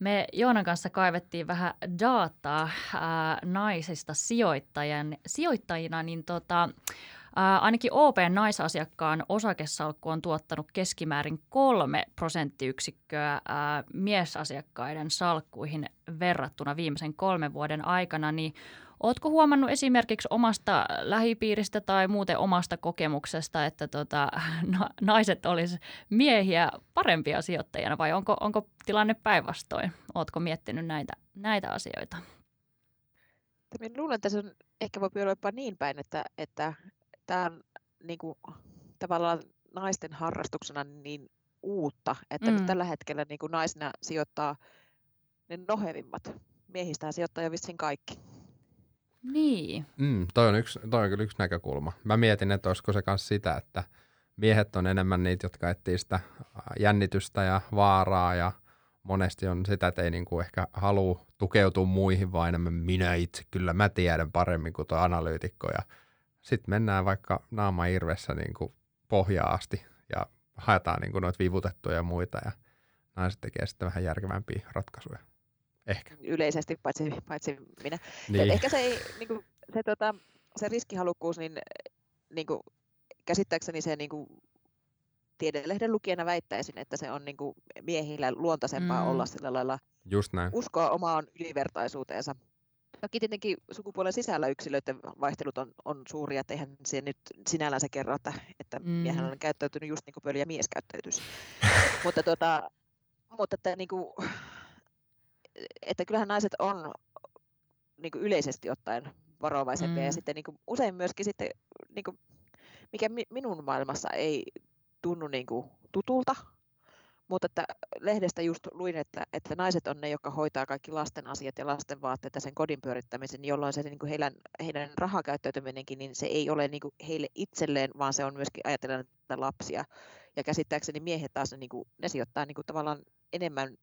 me Joonan kanssa kaivettiin vähän dataa ää, naisista sijoittajan, sijoittajina, niin tota, ää, ainakin OP naisasiakkaan osakesalkku on tuottanut keskimäärin kolme prosenttiyksikköä ää, miesasiakkaiden salkkuihin verrattuna viimeisen kolmen vuoden aikana, niin Ootko huomannut esimerkiksi omasta lähipiiristä tai muuten omasta kokemuksesta, että tota, na- naiset olisi miehiä parempia sijoittajana vai onko, onko tilanne päinvastoin? Ootko miettinyt näitä, näitä asioita? Minä luulen, että se on ehkä voi olla jopa niin päin, että, että tämä on niin kuin, tavallaan naisten harrastuksena niin uutta, että mm. nyt tällä hetkellä niin kuin naisina sijoittaa ne nohevimmat. Miehistä sijoittaa jo vissiin kaikki. Niin. Mm, toi, on yksi, toi on kyllä yksi näkökulma. Mä mietin, että olisiko se myös sitä, että miehet on enemmän niitä, jotka etsii sitä jännitystä ja vaaraa ja monesti on sitä, että ei niinku ehkä halua tukeutua muihin, vaan enemmän minä itse. Kyllä mä tiedän paremmin kuin tuo analyytikko sitten mennään vaikka naama irvessä niinku pohjaa asti ja haetaan niinku noita vivutettuja ja muita ja naiset tekee sitten vähän järkevämpiä ratkaisuja. Ehkä. Yleisesti, paitsi, paitsi minä. Niin. Ehkä se, ei, niin kuin, se, tota, se riskihalukkuus, niin, niin kuin, käsittääkseni se niin kuin, tiedelehden lukijana väittäisin, että se on niin kuin, miehillä luontaisempaa mm. olla sillä lailla Just näin. uskoa omaan ylivertaisuuteensa. Toki tietenkin sukupuolen sisällä yksilöiden vaihtelut on, on suuria, että eihän se nyt sinällään se kerro, että, että mm. miehen on käyttäytynyt just niin kuin pöliä mies käyttäytyisi. mutta, tuota, mutta että, niin kuin, että kyllähän naiset on niin kuin yleisesti ottaen varovaisempia mm. ja sitten niin kuin, usein myöskin sitten, niin kuin, mikä minun maailmassa ei tunnu niin kuin, tutulta, mutta että lehdestä just luin, että, että naiset on ne, jotka hoitaa kaikki lasten asiat ja lasten vaatteet ja sen kodin pyörittämisen, jolloin se niin kuin heidän, heidän rahakäyttäytyminenkin, niin se ei ole niin kuin heille itselleen, vaan se on myöskin ajatellen lapsia. Ja käsittääkseni miehet taas niin kuin, ne sijoittaa niin kuin, tavallaan enemmän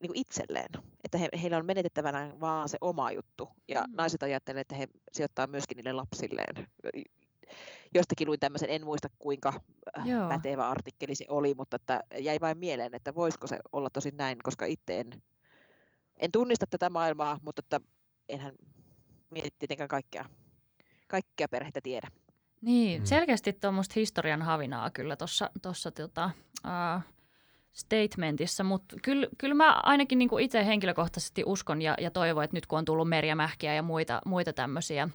niin kuin itselleen, että he, heillä on menetettävänä vaan se oma juttu. Ja mm. naiset ajattelee, että he sijoittaa myöskin niille lapsilleen. Jostakin luin tämmöisen, en muista kuinka äh, Joo. pätevä artikkeli se oli, mutta että jäi vain mieleen, että voisiko se olla tosi näin, koska itse en, en tunnista tätä maailmaa, mutta että enhän mieti tietenkään kaikkea, kaikkea perhettä tiedä. Niin, mm. selkeästi tuommoista historian havinaa kyllä tuossa tota, statementissa, mutta kyllä, kyllä mä ainakin niin kuin itse henkilökohtaisesti uskon ja, ja toivon, että nyt kun on tullut Merja Mähkiä ja muita, muita tämmöisiä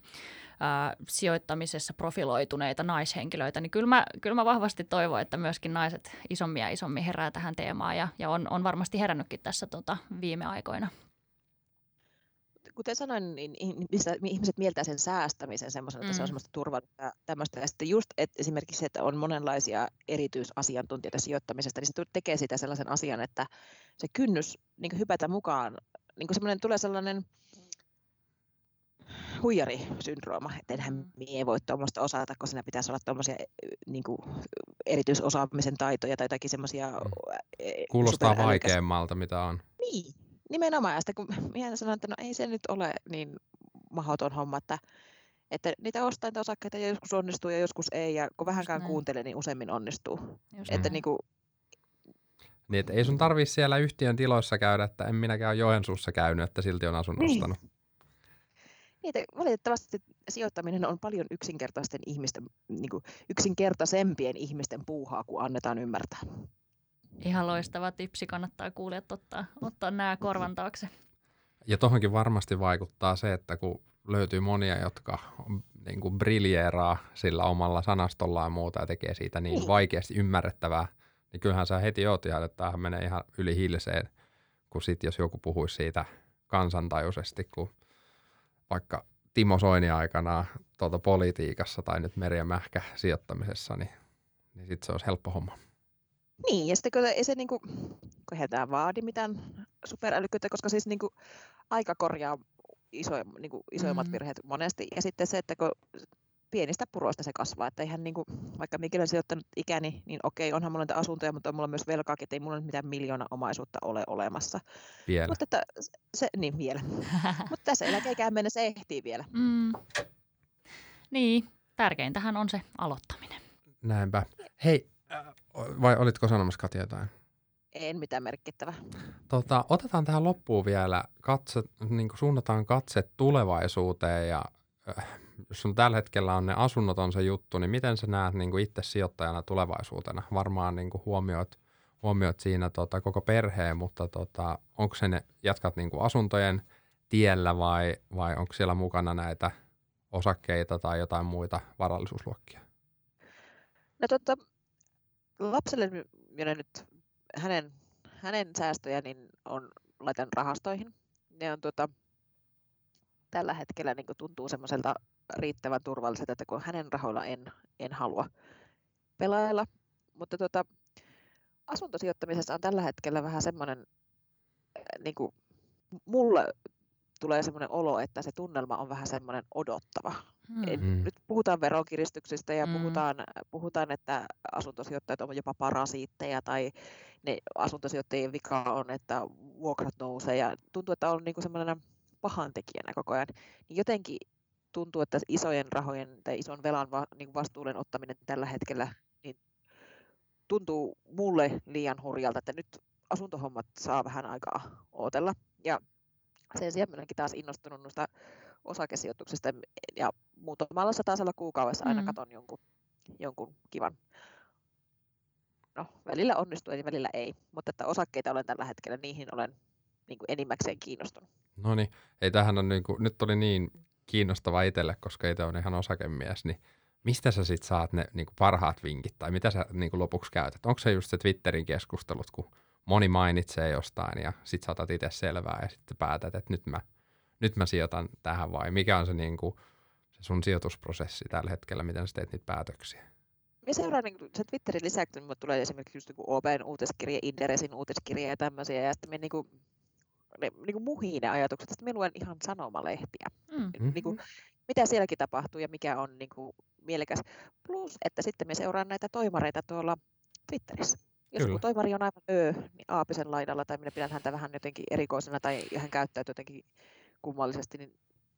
ää, sijoittamisessa profiloituneita naishenkilöitä, niin kyllä mä, kyllä mä vahvasti toivon, että myöskin naiset isommin ja isommin herää tähän teemaan ja, ja on, on varmasti herännytkin tässä tota, viime aikoina kuten sanoin, niin ihmiset mieltää sen säästämisen semmoisena, että mm. se on mm. semmoista turvallista tämmöistä. Ja sitten just että esimerkiksi se, että on monenlaisia erityisasiantuntijoita sijoittamisesta, niin se tekee sitä sellaisen asian, että se kynnys niin hypätä mukaan, niin semmoinen tulee sellainen huijarisyndrooma, että enhän mm. mie voi tuommoista osata, kun siinä pitäisi olla tuommoisia niin erityisosaamisen taitoja tai jotakin semmoisia... Mm. Kuulostaa vaikeammalta, mitä on. Niin, nimenomaan. Ja sitten kun minä sanoin, että no ei se nyt ole niin mahdoton homma, että, että niitä ostaa niitä osakkeita ja joskus onnistuu ja joskus ei. Ja kun vähänkään kuuntelee, niin useimmin onnistuu. Just että niin kuin, niin, että ei sun tarvii siellä yhtiön tiloissa käydä, että en minäkään ole Joensuussa käynyt, että silti on asunut niin. ostanut. Niin, valitettavasti sijoittaminen on paljon yksinkertaisten ihmisten, niin kuin yksinkertaisempien ihmisten puuhaa, kuin annetaan ymmärtää. Ihan loistava tipsi, kannattaa kuulijat ottaa, ottaa nämä korvan taakse. Ja tuohonkin varmasti vaikuttaa se, että kun löytyy monia, jotka niin kuin briljeeraa sillä omalla sanastollaan ja muuta ja tekee siitä niin, niin. vaikeasti ymmärrettävää, niin kyllähän sä heti oot ihan, että tämähän menee ihan yli hilseen, kun sit jos joku puhuisi siitä kansantajuisesti, kun vaikka Timo Soini aikana tuota politiikassa tai nyt Merja Mähkä sijoittamisessa, niin, niin sitten se olisi helppo homma. Niin, ja sitten kun ei se niinku, kun tämä vaadi mitään superälykkyyttä, koska siis niinku aika korjaa iso, niinku, isoimmat mm. virheet monesti. Ja sitten se, että kun pienistä puroista se kasvaa, että ihan niinku, vaikka mikä sijoittanut ikäni, niin okei, onhan mulla niitä asuntoja, mutta on mulla myös velkaa, että ei mulla nyt mitään miljoona omaisuutta ole olemassa. Vielä. Mutta että se, niin vielä. mutta tässä eläkeikään mennessä ehtii vielä. Mm. Niin, tärkeintähän on se aloittaminen. Näinpä. Hei, vai olitko sanomassa Katja jotain? En mitään merkittävää. Tota, otetaan tähän loppuun vielä, katse, niin kuin suunnataan katse tulevaisuuteen ja äh, jos sun tällä hetkellä on ne asunnot on se juttu, niin miten sä näet niin kuin itse sijoittajana tulevaisuutena? Varmaan niin kuin huomioit, huomioit siinä tota, koko perheen, mutta tota, onko se ne, jatkat niin kuin asuntojen tiellä vai, vai onko siellä mukana näitä osakkeita tai jotain muita varallisuusluokkia? No tota, lapselle minä nyt hänen, hänen säästöjä niin on laitan rahastoihin. Ne on tota, tällä hetkellä niin tuntuu semmoiselta riittävän turvalliselta, että kun hänen rahoilla en, en halua pelailla. Mutta tota, asuntosijoittamisessa on tällä hetkellä vähän semmoinen, niin kuin, mulle tulee semmoinen olo, että se tunnelma on vähän semmoinen odottava. Hmm. Nyt puhutaan verokiristyksistä ja hmm. puhutaan, puhutaan, että asuntosijoittajat ovat jopa parasiitteja tai ne asuntosijoittajien vika on, että vuokrat nousee ja tuntuu, että on niin kuin semmoinen pahantekijänä koko ajan. Niin jotenkin tuntuu, että isojen rahojen tai ison velan va, niin vastuullinen ottaminen tällä hetkellä niin tuntuu mulle liian hurjalta, että nyt asuntohommat saa vähän aikaa ootella. Ja sen sijaan minäkin taas innostunut noista osakesijoituksista ja muutamalla satasella kuukaudessa aina mm. katon jonkun, jonkun kivan. No, välillä onnistuu ja välillä ei, mutta että osakkeita olen tällä hetkellä, niihin olen niin kuin enimmäkseen kiinnostunut. No niin, ei tähän on niin kuin, nyt oli niin kiinnostava itselle, koska itse on ihan osakemies, niin mistä sä sitten saat ne niin kuin parhaat vinkit tai mitä sä niin kuin lopuksi käytät? Onko se just se Twitterin keskustelut, kun moni mainitsee jostain ja sit saatat itse selvää ja sitten päätät, että nyt mä, nyt mä sijoitan tähän vai mikä on se, niin kuin, se sun sijoitusprosessi tällä hetkellä, miten sä teet niitä päätöksiä? Mä seuraan niin se Twitterin lisäksi, niin tulee esimerkiksi just niin OPn uutiskirja, Inderesin uutiskirja ja tämmöisiä, ja sitten me niin kuin, ne, niin kuin muhii ne ajatukset, sitten me luen ihan sanomalehtiä. Mm-hmm. Niin kuin, mitä sielläkin tapahtuu ja mikä on niin kuin, mielekäs. Plus, että sitten me seuraan näitä toimareita tuolla Twitterissä. Jos Kyllä. toimari on aivan öö, niin Aapisen laidalla, tai minä pidän häntä vähän jotenkin erikoisena, tai hän käyttäytyy jotenkin kummallisesti, niin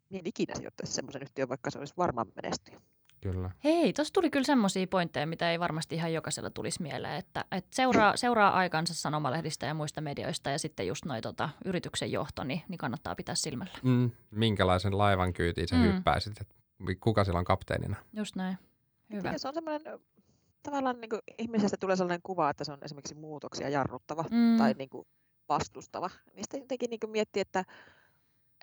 niin ikinä sijoittaisi semmoisen yhtiön, vaikka se olisi varmaan menestyjä. Kyllä. Hei, tuossa tuli kyllä semmoisia pointteja, mitä ei varmasti ihan jokaisella tulisi mieleen, että, että seuraa, seuraa aikansa sanomalehdistä ja muista medioista ja sitten just noin tota, yrityksen johto, niin, niin kannattaa pitää silmällä. Mm, minkälaisen laivan kyytiin sä mm. hyppäisit, että kuka siellä on kapteenina? Just näin. Hyvä. Ja se on semmoinen, tavallaan niin kuin ihmisestä tulee sellainen kuva, että se on esimerkiksi muutoksia jarruttava mm. tai niin kuin vastustava. Niin sitten jotenkin niin kuin miettii, että,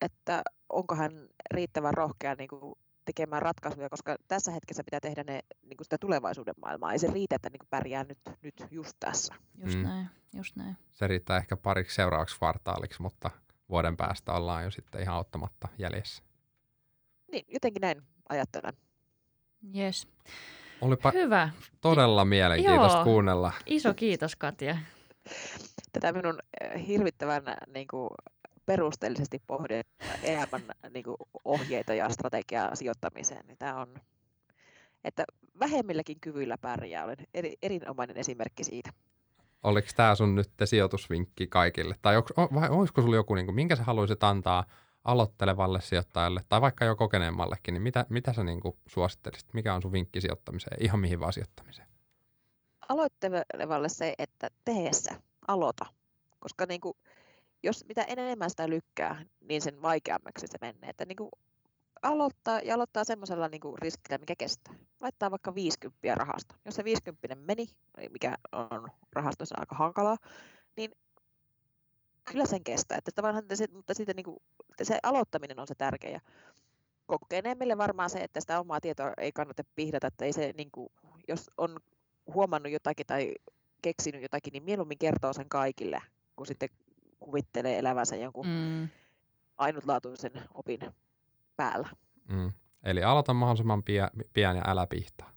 että onko hän riittävän rohkea niin kuin tekemään ratkaisuja, koska tässä hetkessä pitää tehdä ne niin kuin sitä tulevaisuuden maailmaa. Ei se riitä, että niin kuin pärjää nyt, nyt just tässä. Just mm. näin, just näin. Se riittää ehkä pariksi seuraavaksi kvartaaliksi, mutta vuoden päästä ollaan jo sitten ihan ottamatta jäljessä. Niin, jotenkin näin ajattelen. Yes. Olipa Hyvä. todella mielenkiintoista Joo. kuunnella. Iso kiitos Katja. Tätä minun eh, hirvittävän niin kuin, perusteellisesti pohdi elämän niin kuin, ohjeita ja strategiaa sijoittamiseen, niin tämä on, että vähemmilläkin kyvyillä pärjää. Olen eri, erinomainen esimerkki siitä. Oliko tämä sun nyt sijoitusvinkki kaikille? Tai onko, vai olisiko sulla joku, niin kuin, minkä sä haluaisit antaa aloittelevalle sijoittajalle tai vaikka jo kokeneemmallekin, niin mitä, mitä sä niin kuin suosittelisit? Mikä on sun vinkki sijoittamiseen, ihan mihin vaan sijoittamiseen? Aloittelevalle se, että teessä, aloita. Koska niin kuin, jos mitä enemmän sitä lykkää, niin sen vaikeammaksi se menee. Että niin kuin aloittaa ja aloittaa semmoisella niin kuin riskillä, mikä kestää. Laittaa vaikka 50 rahasta. Jos se 50 meni, mikä on rahastossa aika hankalaa, niin kyllä sen kestää. Että tavallaan se, mutta sitten niin kuin, se aloittaminen on se tärkeä. Kokeneemmille varmaan se, että sitä omaa tietoa ei kannata pihdata, että ei se, niin kuin, jos on huomannut jotakin tai keksinyt jotakin, niin mieluummin kertoo sen kaikille, kun sitten kuvittelee elävänsä jonkun mm. ainutlaatuisen opin päällä. Mm. Eli aloita mahdollisimman pian, pian ja älä pihtaa.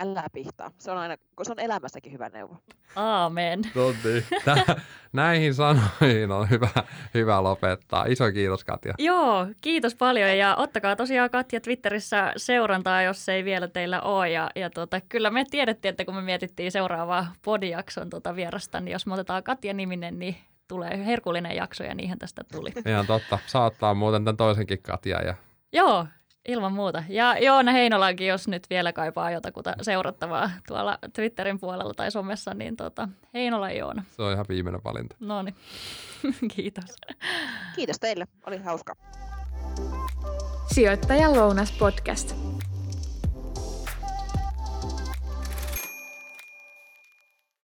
Älä pihtaa. Se on aina, se on elämässäkin hyvä neuvo. Aamen. Niin. näihin sanoihin on hyvä, hyvä lopettaa. Iso kiitos Katja. Joo, kiitos paljon ja ottakaa tosiaan Katja Twitterissä seurantaa, jos ei vielä teillä ole. Ja, ja tota, kyllä me tiedettiin, että kun me mietittiin seuraavaa podijakson tota vierasta, niin jos me otetaan Katja niminen, niin tulee herkullinen jakso ja niihin tästä tuli. Ihan totta. Saattaa muuten tämän toisenkin Katja. Ja... Joo, ilman muuta. Ja Joona Heinolankin, jos nyt vielä kaipaa jotakuta seurattavaa tuolla Twitterin puolella tai somessa, niin tota, Heinola Joona. Se on ihan viimeinen valinta. No niin, kiitos. Kiitos teille, oli hauska. Sijoittajan lounas podcast.